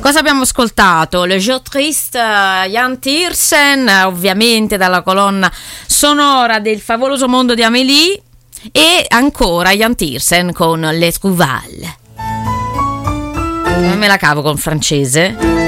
cosa abbiamo ascoltato? Le Jour Triste, eh, Jan Tiersen, eh, ovviamente dalla colonna sonora del favoloso mondo di Amélie, e ancora Jan Tiersen con Les Trouval. Me la cavo con francese.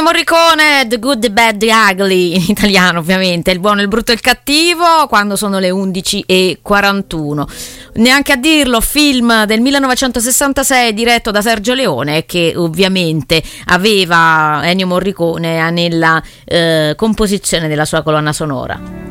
Ennio Morricone, The Good, The Bad, The Ugly, in italiano ovviamente, il buono, il brutto e il cattivo, quando sono le 11.41. Neanche a dirlo, film del 1966 diretto da Sergio Leone che ovviamente aveva Ennio Morricone nella eh, composizione della sua colonna sonora.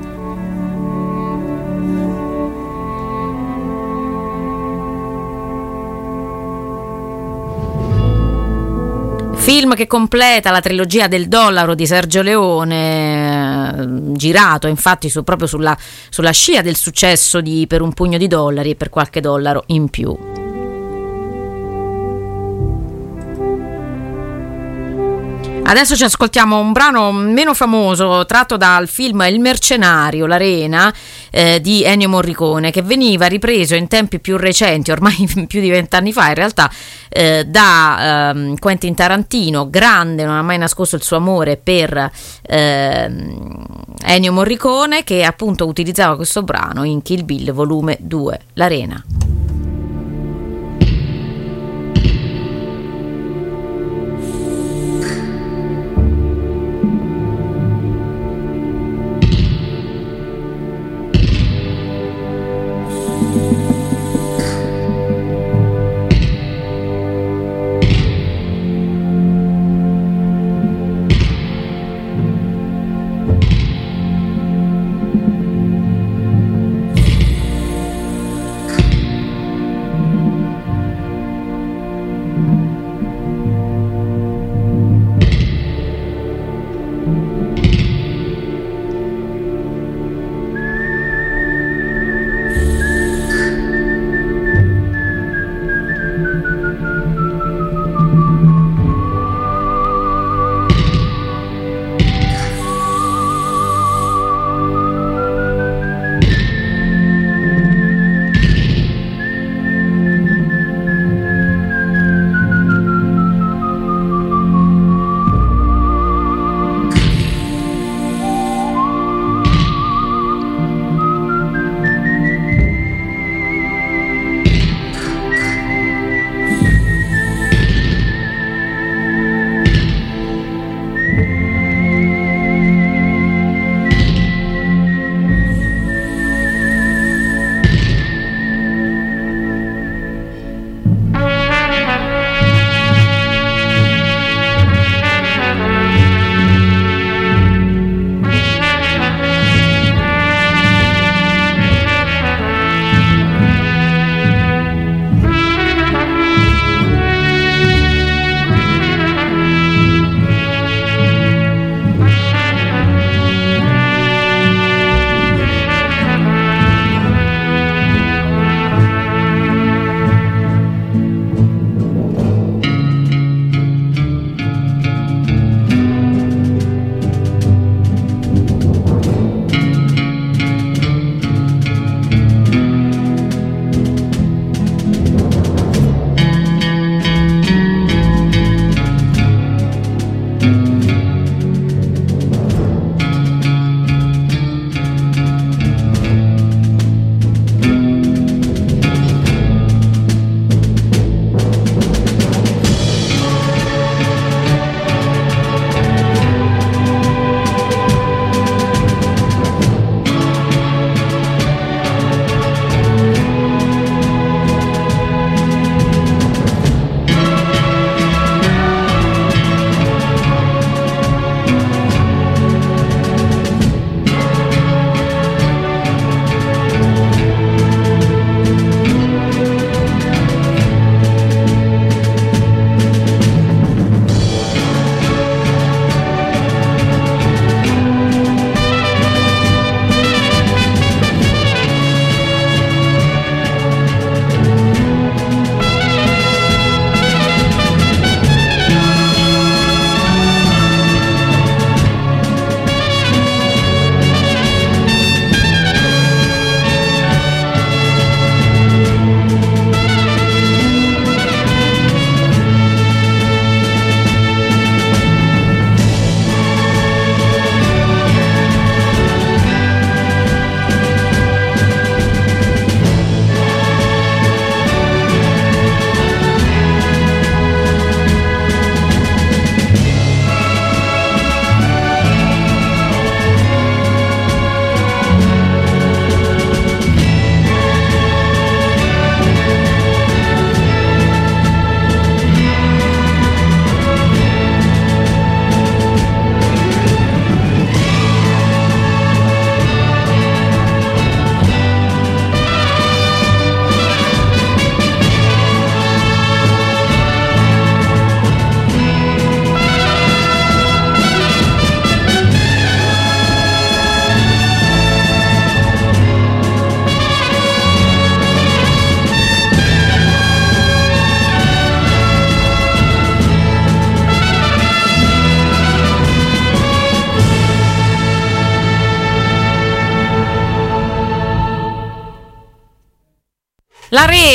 Film che completa la trilogia del dollaro di Sergio Leone, girato infatti su- proprio sulla, sulla scia del successo di Per un pugno di dollari e per qualche dollaro in più. Adesso ci ascoltiamo un brano meno famoso tratto dal film Il mercenario, l'Arena eh, di Ennio Morricone che veniva ripreso in tempi più recenti, ormai (laughs) più di vent'anni fa in realtà, eh, da ehm, Quentin Tarantino, grande, non ha mai nascosto il suo amore per ehm, Ennio Morricone che appunto utilizzava questo brano in Kill Bill volume 2, l'Arena.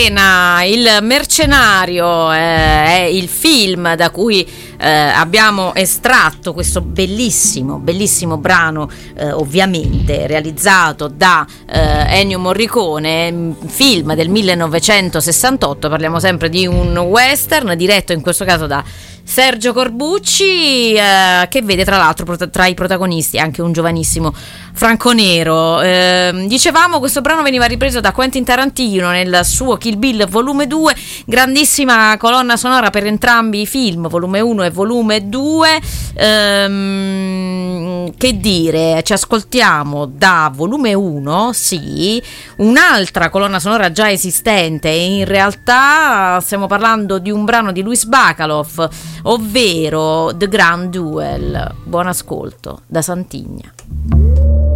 L'Arena, il mercenario, eh, è il film da cui eh, abbiamo estratto questo bellissimo, bellissimo brano, eh, ovviamente realizzato da eh, Ennio Morricone, film del 1968, parliamo sempre di un western diretto in questo caso da Sergio Corbucci, eh, che vede tra l'altro tra i protagonisti anche un giovanissimo Franco Nero. Eh, dicevamo, questo brano veniva ripreso da Quentin Tarantino nel suo Kill Bill volume 2, grandissima colonna sonora per entrambi i film, volume 1 e volume 2. Ehm, che dire, ci ascoltiamo da volume 1, sì, un'altra colonna sonora già esistente in realtà stiamo parlando di un brano di Luis Bacalov, ovvero The Grand Duel. Buon ascolto da Santigna.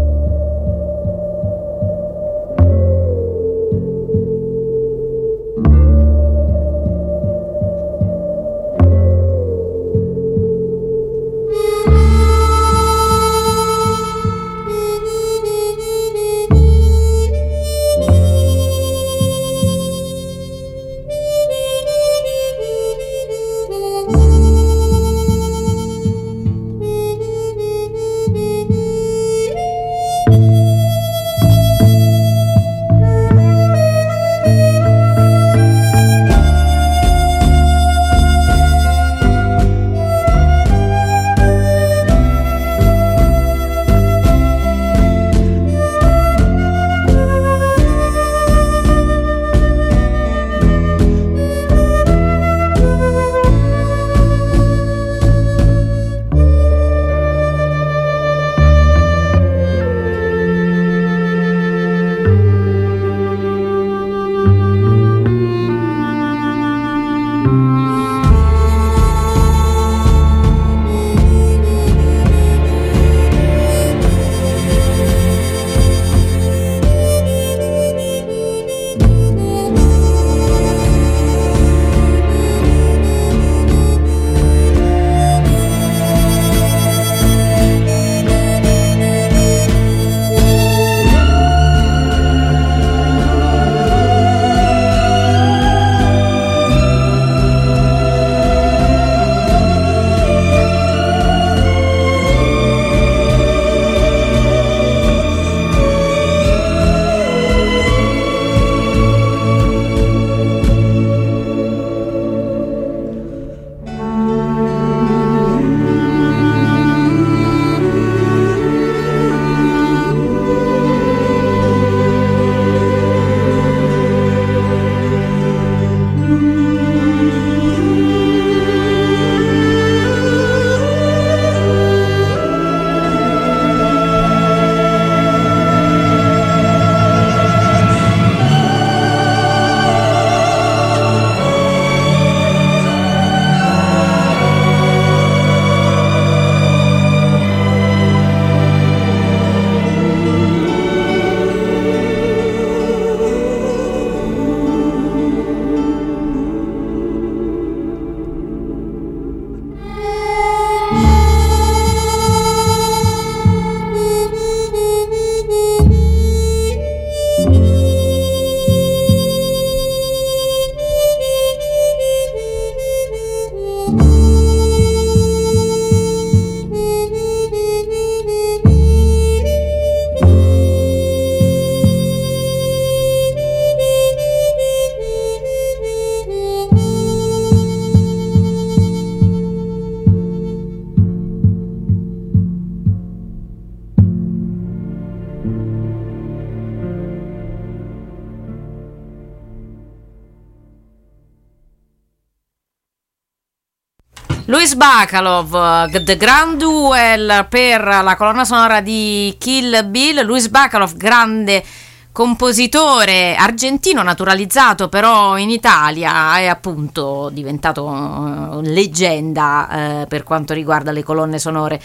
Luis Bacalov, The Grand Duel per la colonna sonora di Kill Bill. Luis Bacalov, grande compositore argentino naturalizzato però in Italia è appunto diventato eh, leggenda eh, per quanto riguarda le colonne sonore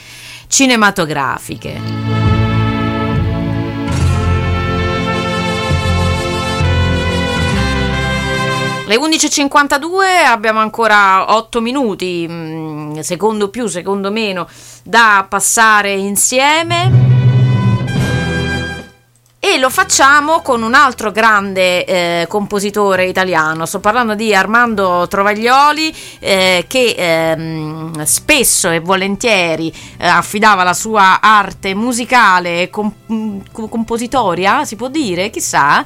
cinematografiche. Le 11.52 abbiamo ancora 8 minuti, mm, secondo più, secondo meno, da passare insieme. E lo facciamo con un altro grande eh, compositore italiano. Sto parlando di Armando Trovaglioli, eh, che ehm, spesso e volentieri eh, affidava la sua arte musicale e com- compositoria, si può dire, chissà.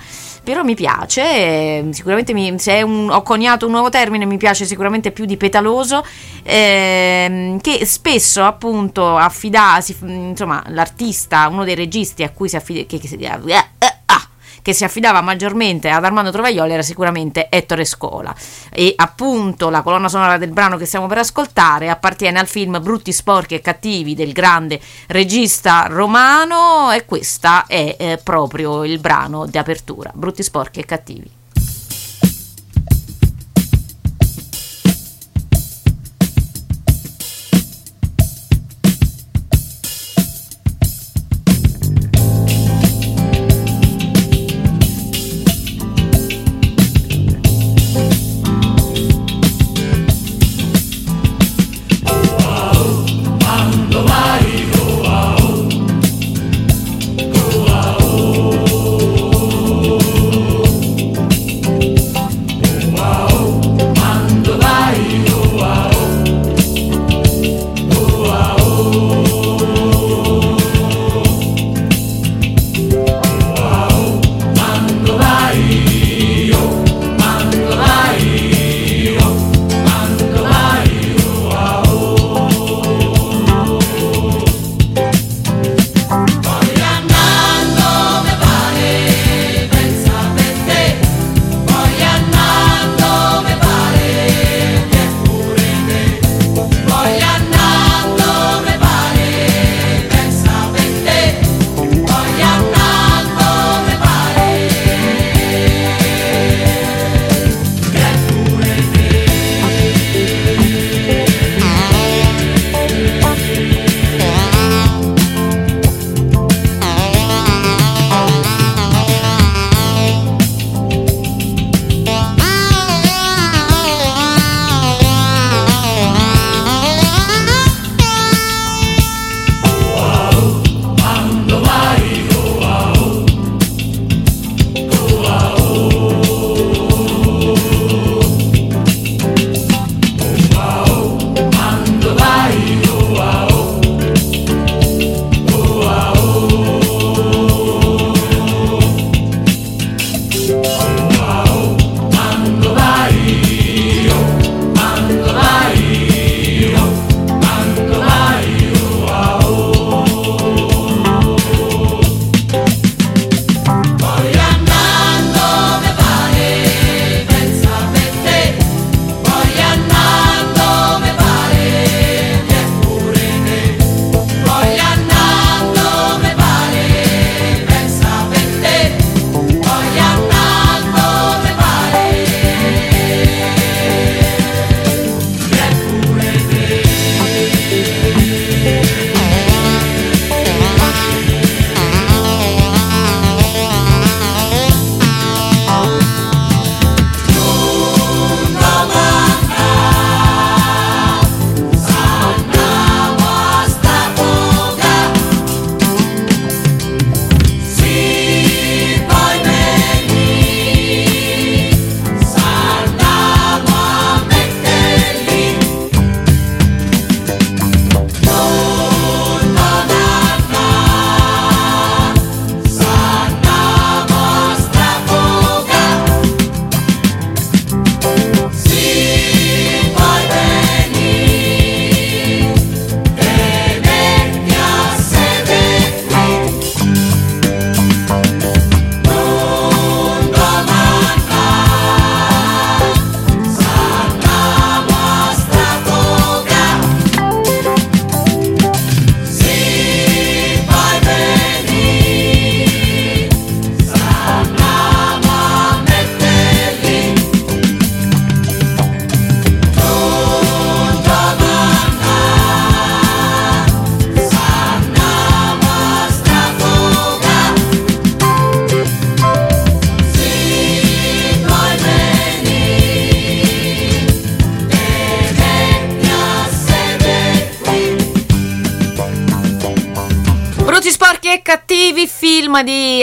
Però mi piace, eh, sicuramente mi- se un- ho coniato un nuovo termine, mi piace sicuramente più di petaloso, ehm, che spesso appunto affida, si- insomma, l'artista, uno dei registi a cui si affida, che, che si- eh, eh, che si affidava maggiormente ad Armando Trovaglioli era sicuramente Ettore Scola. E appunto la colonna sonora del brano che stiamo per ascoltare appartiene al film Brutti, sporchi e cattivi del grande regista romano e questa è eh, proprio il brano di apertura Brutti, sporchi e cattivi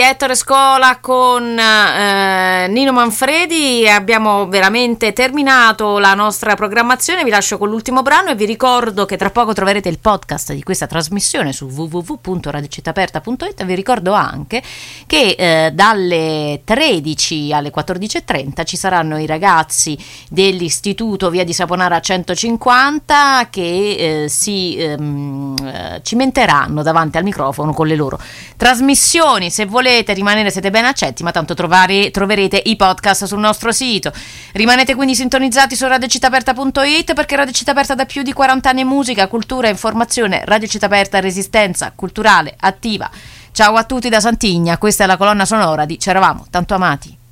Ettore Scola con eh, Nino Manfredi. Abbiamo veramente terminato la nostra programmazione. Vi lascio con l'ultimo brano e vi ricordo che tra poco troverete il podcast di questa trasmissione su www.radicittaperta.it. Vi ricordo anche che eh, dalle 13 alle 14.30 ci saranno i ragazzi dell'Istituto Via di Saponara 150 che eh, si ehm, eh, cimenteranno davanti al microfono con le loro trasmissioni. Se volete rimanere siete ben accetti, ma tanto trovare, troverete i podcast sul nostro sito. Rimanete quindi sintonizzati su radiocitaperta.it perché Radio Città Aperta da più di 40 anni musica, cultura, informazione, Radio Città Aperta, resistenza culturale attiva. Ciao a tutti da Santigna, questa è la colonna sonora di C'eravamo tanto amati.